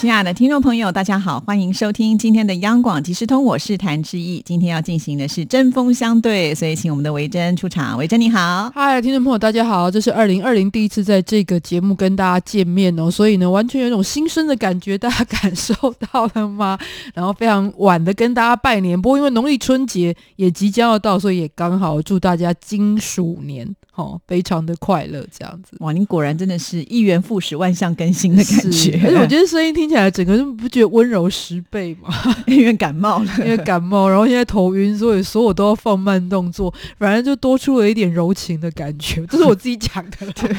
亲爱的听众朋友，大家好，欢迎收听今天的央广即时通，我是谭志毅。今天要进行的是针锋相对，所以请我们的维珍出场。维珍你好，嗨，听众朋友大家好，这是二零二零第一次在这个节目跟大家见面哦，所以呢，完全有一种新生的感觉，大家感受到了吗？然后非常晚的跟大家拜年，不过因为农历春节也即将要到，所以也刚好祝大家金鼠年。哦，非常的快乐，这样子哇！您果然真的是一元复始，万象更新的感觉。而且我觉得 声音听起来，整个人不觉得温柔十倍吗？因为感冒了，因为感冒，然后现在头晕，所以所有都要放慢动作，反正就多出了一点柔情的感觉。这是我自己讲的，对，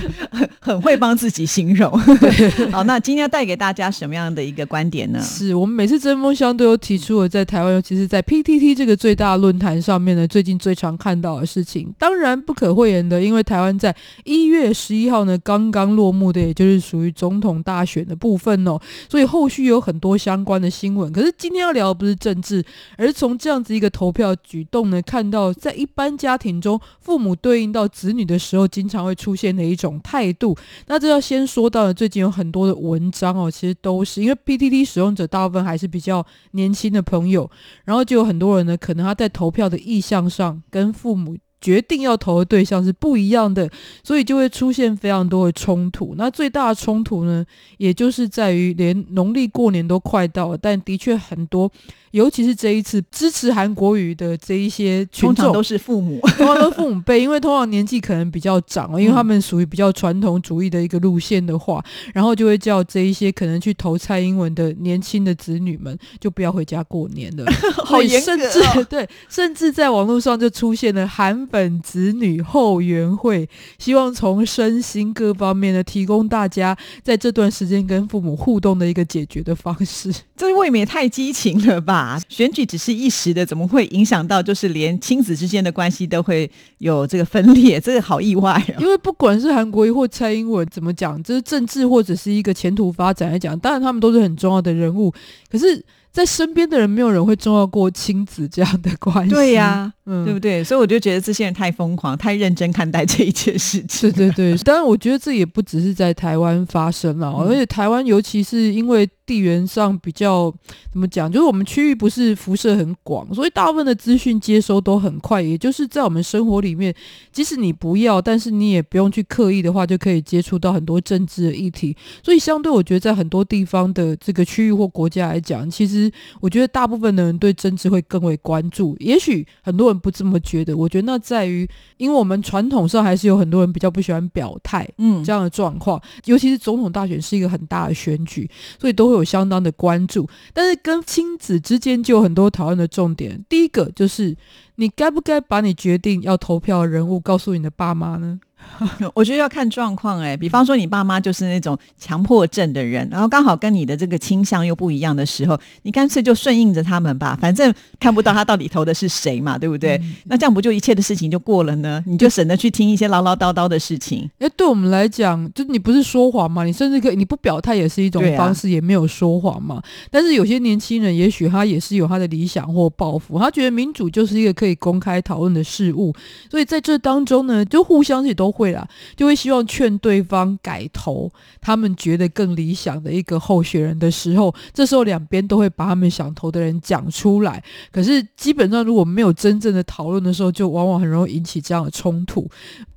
很会帮自己形容。好，那今天要带给大家什么样的一个观点呢？是我们每次针锋相对都提出了，在台湾，尤其是在 PTT 这个最大论坛上面呢，最近最常看到的事情，当然不可讳言的。因为台湾在一月十一号呢刚刚落幕的，也就是属于总统大选的部分哦，所以后续有很多相关的新闻。可是今天要聊的不是政治，而是从这样子一个投票举动呢，看到在一般家庭中，父母对应到子女的时候，经常会出现的一种态度。那这要先说到的，最近有很多的文章哦，其实都是因为 PTT 使用者大部分还是比较年轻的朋友，然后就有很多人呢，可能他在投票的意向上跟父母。决定要投的对象是不一样的，所以就会出现非常多的冲突。那最大的冲突呢，也就是在于连农历过年都快到了，但的确很多。尤其是这一次支持韩国语的这一些群众，都是父母，通常都父母辈，因为通常年纪可能比较长，因为他们属于比较传统主义的一个路线的话，然后就会叫这一些可能去投蔡英文的年轻的子女们，就不要回家过年了。好严格，对，甚至在网络上就出现了韩粉子女后援会，希望从身心各方面呢，提供大家在这段时间跟父母互动的一个解决的方式。这未免太激情了吧？啊，选举只是一时的，怎么会影响到就是连亲子之间的关系都会有这个分裂？这个好意外啊！因为不管是韩国瑜或蔡英文怎么讲，就是政治或者是一个前途发展来讲，当然他们都是很重要的人物，可是。在身边的人，没有人会重要过亲子这样的关系。对呀，嗯，对不对？所以我就觉得这些人太疯狂，太认真看待这一件事情。对对对，当然我觉得这也不只是在台湾发生了，而且台湾尤其是因为地缘上比较怎么讲，就是我们区域不是辐射很广，所以大部分的资讯接收都很快。也就是在我们生活里面，即使你不要，但是你也不用去刻意的话，就可以接触到很多政治的议题。所以相对，我觉得在很多地方的这个区域或国家来讲，其实。我觉得大部分的人对政治会更为关注，也许很多人不这么觉得。我觉得那在于，因为我们传统上还是有很多人比较不喜欢表态，嗯，这样的状况，尤其是总统大选是一个很大的选举，所以都会有相当的关注。但是跟亲子之间就有很多讨论的重点。第一个就是，你该不该把你决定要投票的人物告诉你的爸妈呢？我觉得要看状况哎，比方说你爸妈就是那种强迫症的人，然后刚好跟你的这个倾向又不一样的时候，你干脆就顺应着他们吧，反正看不到他到底投的是谁嘛，对不对？那这样不就一切的事情就过了呢？你就省得去听一些唠唠叨叨的事情。哎，对我们来讲，就你不是说谎嘛？你甚至可以你不表态也是一种方式，也没有说谎嘛。但是有些年轻人，也许他也是有他的理想或抱负，他觉得民主就是一个可以公开讨论的事物，所以在这当中呢，就互相也都。会啦，就会希望劝对方改投他们觉得更理想的一个候选人的时候，这时候两边都会把他们想投的人讲出来。可是基本上如果没有真正的讨论的时候，就往往很容易引起这样的冲突。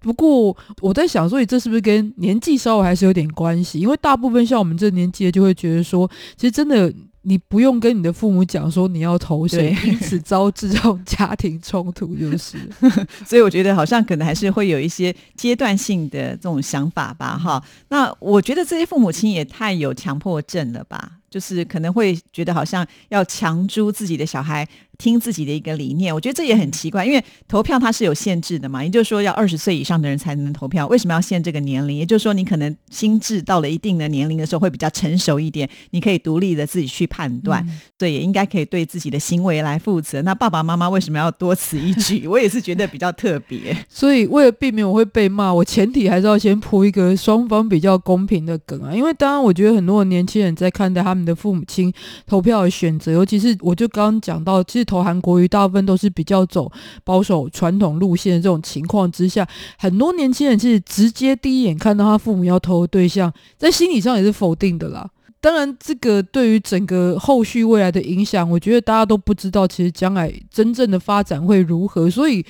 不过我在想，所以这是不是跟年纪稍微还是有点关系？因为大部分像我们这年纪的，就会觉得说，其实真的。你不用跟你的父母讲说你要投谁，因此招致这种家庭冲突，就是。所以我觉得好像可能还是会有一些阶段性的这种想法吧，哈。那我觉得这些父母亲也太有强迫症了吧。就是可能会觉得好像要强租自己的小孩。听自己的一个理念，我觉得这也很奇怪，因为投票它是有限制的嘛，也就是说要二十岁以上的人才能投票，为什么要限这个年龄？也就是说你可能心智到了一定的年龄的时候会比较成熟一点，你可以独立的自己去判断，所以，也应该可以对自己的行为来负责。那爸爸妈妈为什么要多此一举？我也是觉得比较特别。所以为了避免我会被骂，我前提还是要先铺一个双方比较公平的梗啊，因为当然我觉得很多的年轻人在看待他们的父母亲投票的选择，尤其是我就刚刚讲到，其实。投韩国瑜大部分都是比较走保守传统路线的这种情况之下，很多年轻人其实直接第一眼看到他父母要投的对象，在心理上也是否定的啦。当然，这个对于整个后续未来的影响，我觉得大家都不知道，其实将来真正的发展会如何，所以。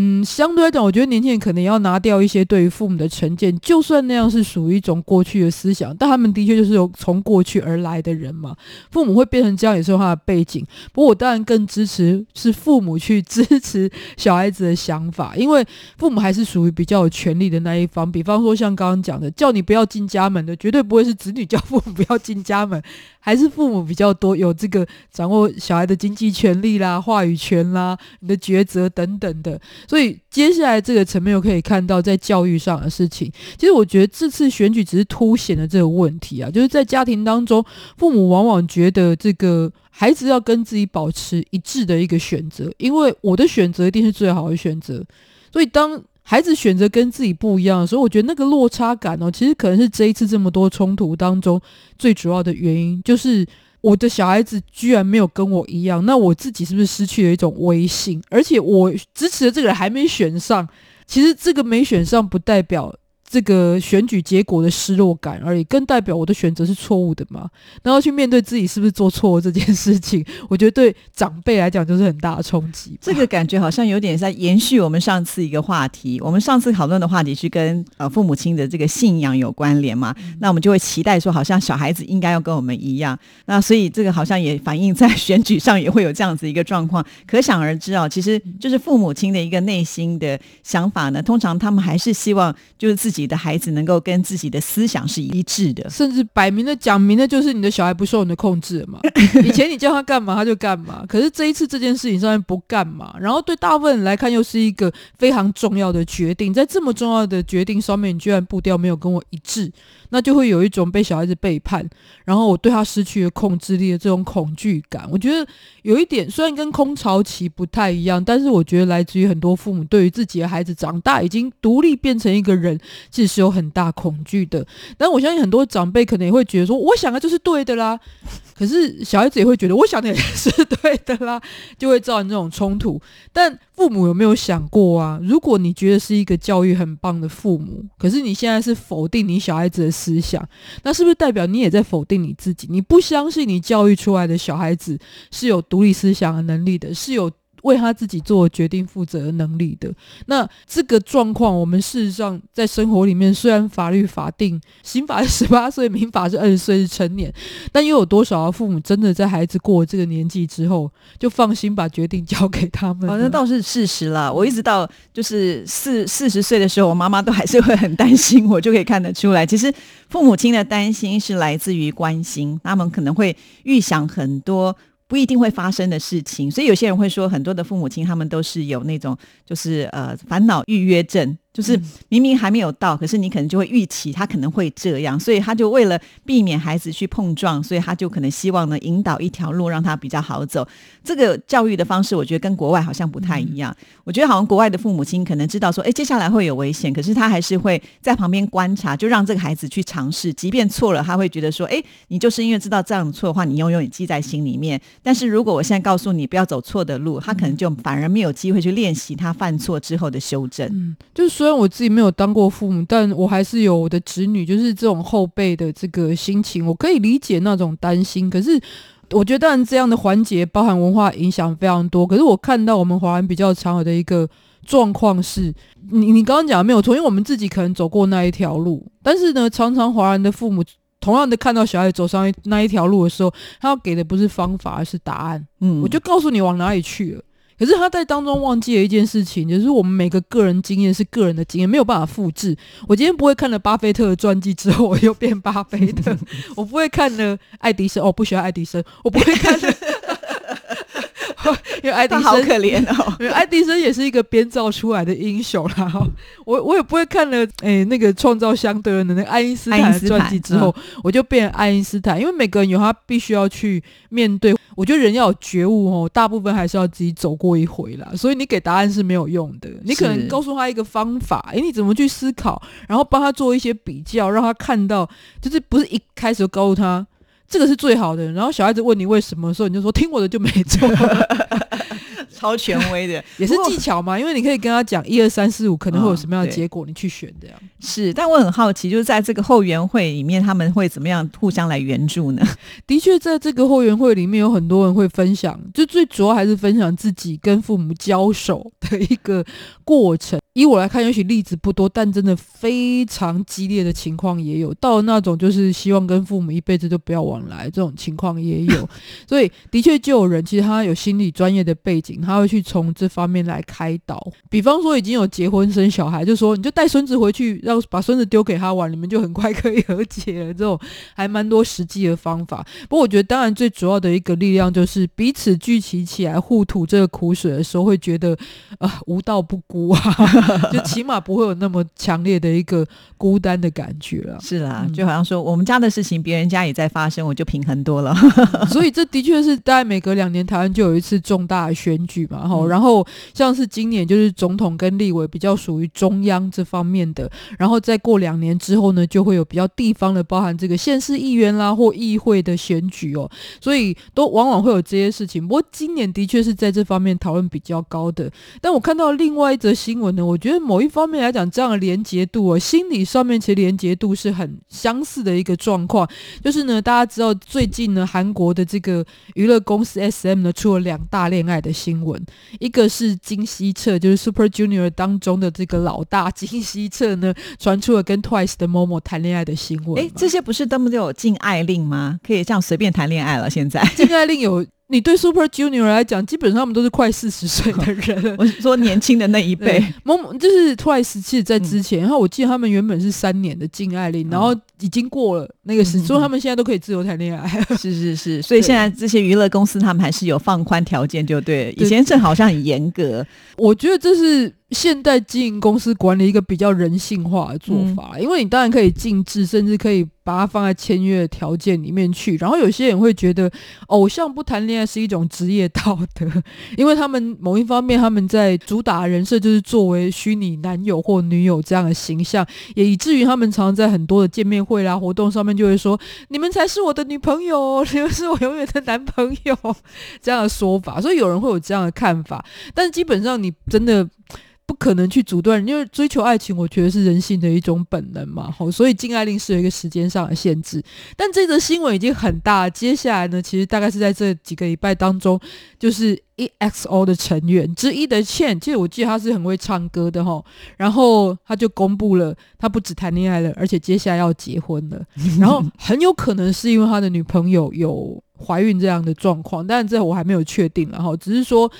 嗯，相对来讲，我觉得年轻人可能要拿掉一些对于父母的成见，就算那样是属于一种过去的思想，但他们的确就是有从过去而来的人嘛。父母会变成这样，也是他的背景。不过，我当然更支持是父母去支持小孩子的想法，因为父母还是属于比较有权利的那一方。比方说，像刚刚讲的，叫你不要进家门的，绝对不会是子女叫父母不要进家门。还是父母比较多，有这个掌握小孩的经济权利啦、话语权啦、你的抉择等等的。所以接下来这个层面又可以看到，在教育上的事情。其实我觉得这次选举只是凸显了这个问题啊，就是在家庭当中，父母往往觉得这个孩子要跟自己保持一致的一个选择，因为我的选择一定是最好的选择。所以当孩子选择跟自己不一样的时候，我觉得那个落差感哦，其实可能是这一次这么多冲突当中最主要的原因，就是我的小孩子居然没有跟我一样，那我自己是不是失去了一种威信？而且我支持的这个人还没选上，其实这个没选上不代表。这个选举结果的失落感而已，更代表我的选择是错误的嘛？然后去面对自己是不是做错这件事情，我觉得对长辈来讲就是很大的冲击。这个感觉好像有点在延续我们上次一个话题。我们上次讨论的话题是跟呃父母亲的这个信仰有关联嘛？那我们就会期待说，好像小孩子应该要跟我们一样。那所以这个好像也反映在选举上也会有这样子一个状况。可想而知啊，其实就是父母亲的一个内心的想法呢。通常他们还是希望就是自己。自己的孩子能够跟自己的思想是一致的，甚至摆明的讲明的，就是你的小孩不受你的控制嘛。以前你叫他干嘛他就干嘛，可是这一次这件事情上面不干嘛，然后对大部分人来看又是一个非常重要的决定，在这么重要的决定上面，你居然步调没有跟我一致。那就会有一种被小孩子背叛，然后我对他失去了控制力的这种恐惧感。我觉得有一点，虽然跟空巢期不太一样，但是我觉得来自于很多父母对于自己的孩子长大已经独立变成一个人，其实是有很大恐惧的。但我相信很多长辈可能也会觉得说，我想的就是对的啦。可是小孩子也会觉得，我想的也是对的啦，就会造成这种冲突。但父母有没有想过啊？如果你觉得是一个教育很棒的父母，可是你现在是否定你小孩子的思想，那是不是代表你也在否定你自己？你不相信你教育出来的小孩子是有独立思想的能力的，是有。为他自己做决定负责能力的那这个状况，我们事实上在生活里面，虽然法律法定刑法是十八岁，民法是二十岁是成年，但又有多少父母真的在孩子过这个年纪之后，就放心把决定交给他们？那倒是事实了。我一直到就是四四十岁的时候，我妈妈都还是会很担心，我就可以看得出来，其实父母亲的担心是来自于关心，他们可能会预想很多。不一定会发生的事情，所以有些人会说，很多的父母亲他们都是有那种就是呃烦恼预约症。就是明明还没有到，可是你可能就会预期他可能会这样，所以他就为了避免孩子去碰撞，所以他就可能希望呢引导一条路让他比较好走。这个教育的方式，我觉得跟国外好像不太一样。我觉得好像国外的父母亲可能知道说，哎，接下来会有危险，可是他还是会在旁边观察，就让这个孩子去尝试，即便错了，他会觉得说，哎，你就是因为知道这样错的话，你永远记在心里面。但是如果我现在告诉你不要走错的路，他可能就反而没有机会去练习他犯错之后的修正。嗯，就是说。虽然我自己没有当过父母，但我还是有我的子女，就是这种后辈的这个心情，我可以理解那种担心。可是，我觉得当然这样的环节包含文化影响非常多。可是我看到我们华人比较常有的一个状况是，你你刚刚讲没有错，因为我们自己可能走过那一条路，但是呢，常常华人的父母同样的看到小孩走上那一条路的时候，他要给的不是方法，而是答案。嗯，我就告诉你往哪里去了。可是他在当中忘记了一件事情，就是我们每个个人经验是个人的经验，没有办法复制。我今天不会看了巴菲特的传记之后，我又变巴菲特；我不会看了爱迪生，哦，不喜欢爱迪生，我不会看了。因为爱迪生好可怜哦，因为爱迪生也是一个编造出来的英雄啦。我我也不会看了，哎，那个创造相对论的那个爱因斯坦的传记之后，我就变爱因斯坦。因为每个人有他必须要去面对，我觉得人要有觉悟哦，大部分还是要自己走过一回啦。所以你给答案是没有用的，你可能告诉他一个方法，哎，你怎么去思考，然后帮他做一些比较，让他看到，就是不是一开始就告诉他。这个是最好的。然后小孩子问你为什么的，时候你就说听我的就没错，超权威的，也是技巧嘛。因为你可以跟他讲一二三四五可能会有什么样的结果，你去选这样。是，但我很好奇，就是在这个后援会里面，他们会怎么样互相来援助呢？的确，在这个后援会里面，有很多人会分享，就最主要还是分享自己跟父母交手的一个过程。以我来看，也许例子不多，但真的非常激烈的情况也有。到那种就是希望跟父母一辈子都不要往来这种情况也有。所以的确就有人，其实他有心理专业的背景，他会去从这方面来开导。比方说已经有结婚生小孩，就说你就带孙子回去，让把孙子丢给他玩，你们就很快 可以和解了。这种还蛮多实际的方法。不过我觉得，当然最主要的一个力量就是彼此聚集起来，互吐这个苦水的时候，会觉得啊，无道不孤啊。就起码不会有那么强烈的一个孤单的感觉了。是啦，就好像说我们家的事情，别人家也在发生，我就平衡多了。所以这的确是大概每隔两年台湾就有一次重大的选举嘛，哈。然后像是今年就是总统跟立委比较属于中央这方面的，然后再过两年之后呢，就会有比较地方的，包含这个县市议员啦或议会的选举哦。所以都往往会有这些事情。不过今年的确是在这方面讨论比较高的。但我看到另外一则新闻呢，我。觉得某一方面来讲，这样的连结度哦，心理上面其实连结度是很相似的一个状况。就是呢，大家知道最近呢，韩国的这个娱乐公司 S.M 呢出了两大恋爱的新闻，一个是金希澈，就是 Super Junior 当中的这个老大金希澈呢，传出了跟 Twice 的某某谈恋爱的新闻。哎，这些不是都没有禁爱令吗？可以这样随便谈恋爱了？现在禁爱令有。你对 Super Junior 来讲，基本上他们都是快四十岁的人。我是说年轻的那一辈，就是 Twice，其实在之前，然后我记得他们原本是三年的禁爱令，然后已经过了那个时，所以他们现在都可以自由谈恋爱。是是是，所以现在这些娱乐公司他们还是有放宽条件，就对。以前正好像很严格，我觉得这是。现代经营公司管理一个比较人性化的做法，因为你当然可以禁止，甚至可以把它放在签约的条件里面去。然后有些人会觉得，偶像不谈恋爱是一种职业道德，因为他们某一方面他们在主打人设就是作为虚拟男友或女友这样的形象，也以至于他们常常在很多的见面会啦、活动上面就会说：“你们才是我的女朋友，你们是我永远的男朋友。”这样的说法，所以有人会有这样的看法。但基本上你真的。不可能去阻断，因为追求爱情，我觉得是人性的一种本能嘛。好，所以禁爱令是有一个时间上的限制。但这则新闻已经很大，接下来呢，其实大概是在这几个礼拜当中，就是 EXO 的成员之一的倩，其实我记得他是很会唱歌的哈。然后他就公布了，他不止谈恋爱了，而且接下来要结婚了。然后很有可能是因为他的女朋友有怀孕这样的状况，但这我还没有确定了哈，只是说。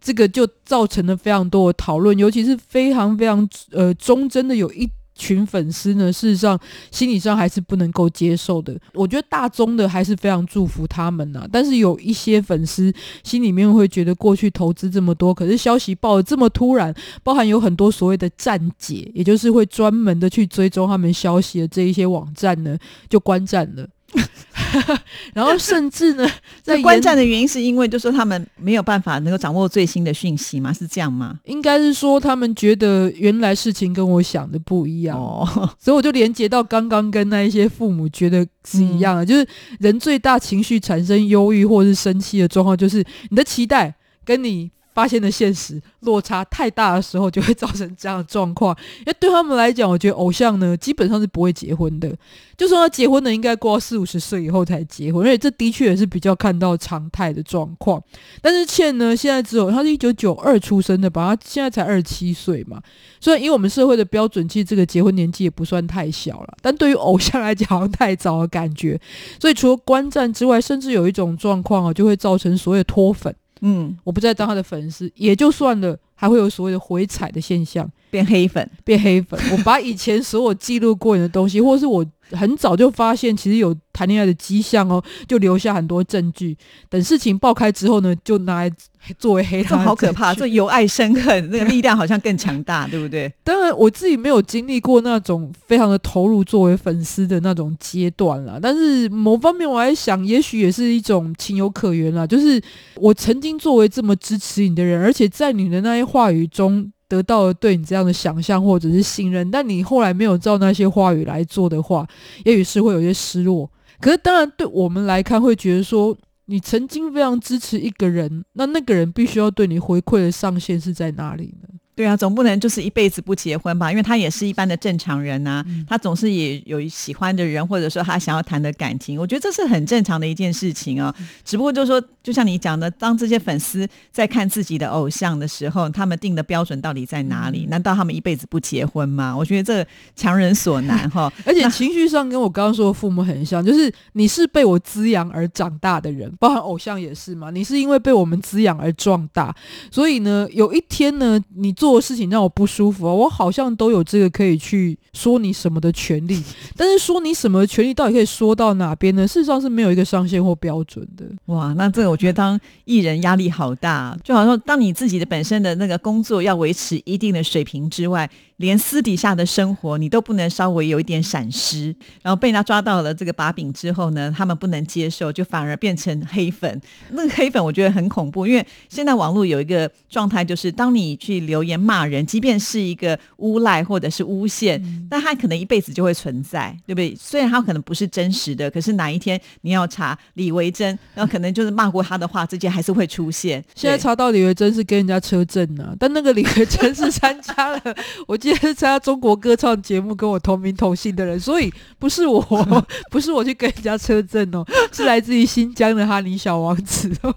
这个就造成了非常多的讨论，尤其是非常非常呃忠贞的有一群粉丝呢，事实上心理上还是不能够接受的。我觉得大宗的还是非常祝福他们呐，但是有一些粉丝心里面会觉得，过去投资这么多，可是消息报的这么突然，包含有很多所谓的站姐，也就是会专门的去追踪他们消息的这一些网站呢，就关站了。然后甚至呢，在观战的原因是因为，就说他们没有办法能够掌握最新的讯息吗？是这样吗？应该是说他们觉得原来事情跟我想的不一样，哦 所以我就连接到刚刚跟那一些父母觉得是一样的，就是人最大情绪产生忧郁或是生气的状况，就是你的期待跟你。发现的现实落差太大的时候，就会造成这样的状况。因为对他们来讲，我觉得偶像呢，基本上是不会结婚的。就说他结婚的，应该过四五十岁以后才结婚，而且这的确也是比较看到常态的状况。但是倩呢，现在只有她是一九九二出生的吧？她现在才二十七岁嘛。虽然以我们社会的标准，其实这个结婚年纪也不算太小了，但对于偶像来讲，好像太早的感觉。所以除了观战之外，甚至有一种状况啊，就会造成所谓脱粉。嗯，我不再当他的粉丝也就算了，还会有所谓的回踩的现象，变黑粉，变黑粉。我把以前所有记录过你的东西，或是我很早就发现其实有谈恋爱的迹象哦，就留下很多证据。等事情爆开之后呢，就拿来作为黑这好可怕，这由爱生恨，那个力量好像更强大，对不对？当然，我自己没有经历过那种非常的投入作为粉丝的那种阶段啦。但是某方面，我还想，也许也是一种情有可原啦。就是我曾经作为这么支持你的人，而且在你的那些话语中得到了对你这样的想象或者是信任，但你后来没有照那些话语来做的话，也许是会有些失落。可是，当然对我们来看，会觉得说。你曾经非常支持一个人，那那个人必须要对你回馈的上限是在哪里呢？对啊，总不能就是一辈子不结婚吧？因为他也是一般的正常人呐、嗯他总是也有喜欢的人，或者说他想要谈的感情，我觉得这是很正常的一件事情啊、只不过就是说，就像你讲的，当这些粉丝在看自己的偶像的时候，他们定的标准到底在哪里？难道他们一辈子不结婚吗？我觉得这强人所难 哈。而且情绪上跟我刚刚说的父母很像，就是你是被我滋养而长大的人，包含偶像也是嘛。你是因为被我们滋养而壮大，所以呢，有一天呢，你做的事情让我不舒服啊，我好像都有这个可以去说你什么的权利。但是说你什么权利到底可以说到哪边呢？事实上是没有一个上限或标准的。哇，那这个我觉得当艺人压力好大，就好像当你自己的本身的那个工作要维持一定的水平之外，连私底下的生活你都不能稍微有一点闪失，然后被人家抓到了这个把柄之后呢，他们不能接受，就反而变成黑粉。那个黑粉我觉得很恐怖，因为现在网络有一个状态，就是当你去留言骂人，即便是一个诬赖或者是诬陷，但他可能一辈子就会存在，对不对？虽然他可能不是真实的，可是哪一天你要查李维珍，然后可能就是骂过他的话，这些还是会出现。现在查到李维珍是跟人家车震呢、但那个李维珍是参加了，我记得是参加中国歌唱节目，跟我同名同姓的人，所以不是我，不是我去跟人家车震哦，是来自于新疆的哈尼小王子哦。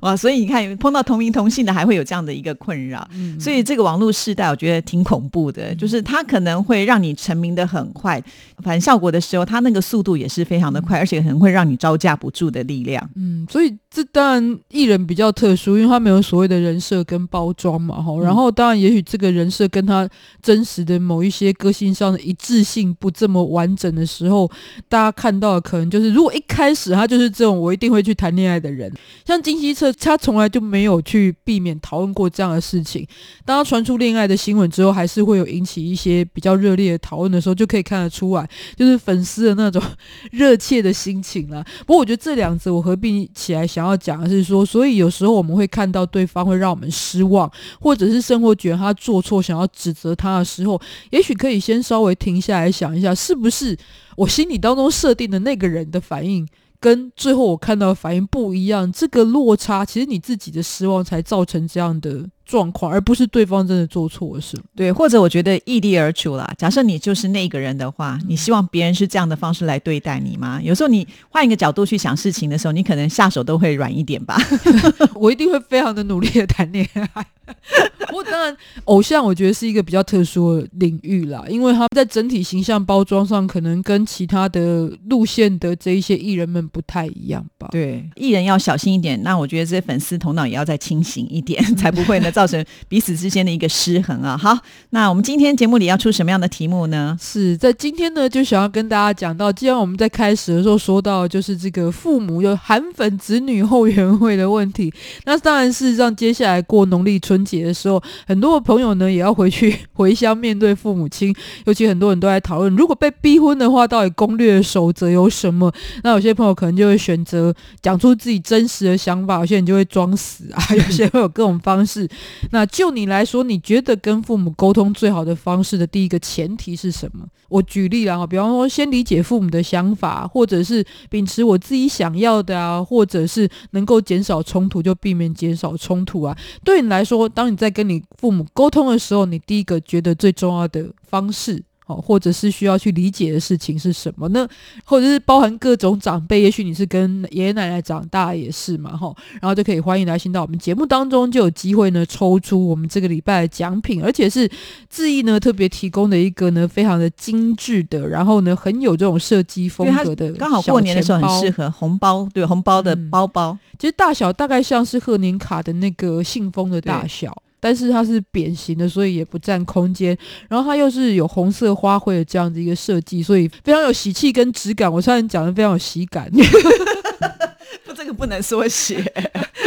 哇，所以你看，碰到同名同姓的，还会有这样的一个困扰。嗯所以这个网络时代，我觉得挺恐怖的，就是它可能会让你成名的很快，反效果的时候，它那个速度也是非常的快，而且可能会让你招架不住的力量。嗯，所以这当然艺人比较特殊，因为他没有所谓的人设跟包装嘛，哈。然后当然，也许这个人设跟他真实的某一些个性上的一致性不这么完整的时候，大家看到的可能就是，如果一开始他就是这种我一定会去谈恋爱的人，像金希澈，他从来就没有去避免讨论过这样的事情。当他传出恋爱的新闻之后，还是会有引起一些比较热烈的讨论的时候，就可以看得出来，就是粉丝的那种 热切的心情了。不过我觉得这两则我合并起来想要讲的是说，所以有时候我们会看到对方会让我们失望，或者是生活觉得他做错，想要指责他的时候，也许可以先稍微停下来想一下，是不是我心里当中设定的那个人的反应。跟最后我看到的反应不一样，这个落差其实你自己的失望才造成这样的状况，而不是对方真的做错了什么。对，或者我觉得异地而处啦。假设你就是那个人的话，你希望别人是这样的方式来对待你吗？有时候你换一个角度去想事情的时候，你可能下手都会软一点吧。我一定会非常的努力的谈恋爱。不过当然，偶像我觉得是一个比较特殊的领域啦，因为他在整体形象包装上，可能跟其他的路线的这一些艺人们不太一样吧。对，艺人要小心一点。那我觉得这些粉丝头脑也要再清醒一点，才不会呢造成彼此之间的一个失衡啊。好，那我们今天节目里要出什么样的题目呢？是在今天呢，就想要跟大家讲到，既然我们在开始的时候说到，就是这个父母有韩粉子女后援会的问题，那当然是让接下来过农历春春节的时候，很多的朋友呢也要回去 回乡面对父母亲，尤其很多人都在讨论，如果被逼婚的话，到底攻略守则有什么？那有些朋友可能就会选择讲出自己真实的想法，有些人就会装死啊，有些人会有各种方式。那就你来说，你觉得跟父母沟通最好的方式的第一个前提是什么？我举例啊，比方说先理解父母的想法，或者是秉持我自己想要的啊，或者是能够减少冲突就避免减少冲突啊。对你来说，当你在跟你父母沟通的时候，你第一个觉得最重要的方式哦，或者是需要去理解的事情是什么呢？或者是包含各种长辈，也许你是跟爷爷奶奶长大也是嘛，哈，然后就可以欢迎来信到我们节目当中，就有机会呢抽出我们这个礼拜的奖品，而且是志毅呢特别提供的一个呢非常的精致的，然后呢很有这种设计风格的，刚好过年的时候很适合红包，对红包的包包，其实大小大概像是贺年卡的那个信封的大小。但是它是扁形的，所以也不占空间。然后它又是有红色花卉的这样子一个设计，所以非常有喜气跟质感。我虽然讲的非常有喜感，不，这个不能缩写，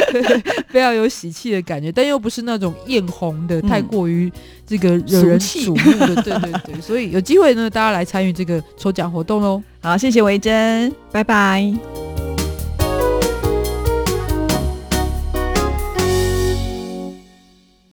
非常有喜气的感觉，但又不是那种艳红的，太过于这个惹人瞩目的。对对对，所以有机会呢，大家来参与这个抽奖活动喽。好，谢谢维珍，拜拜。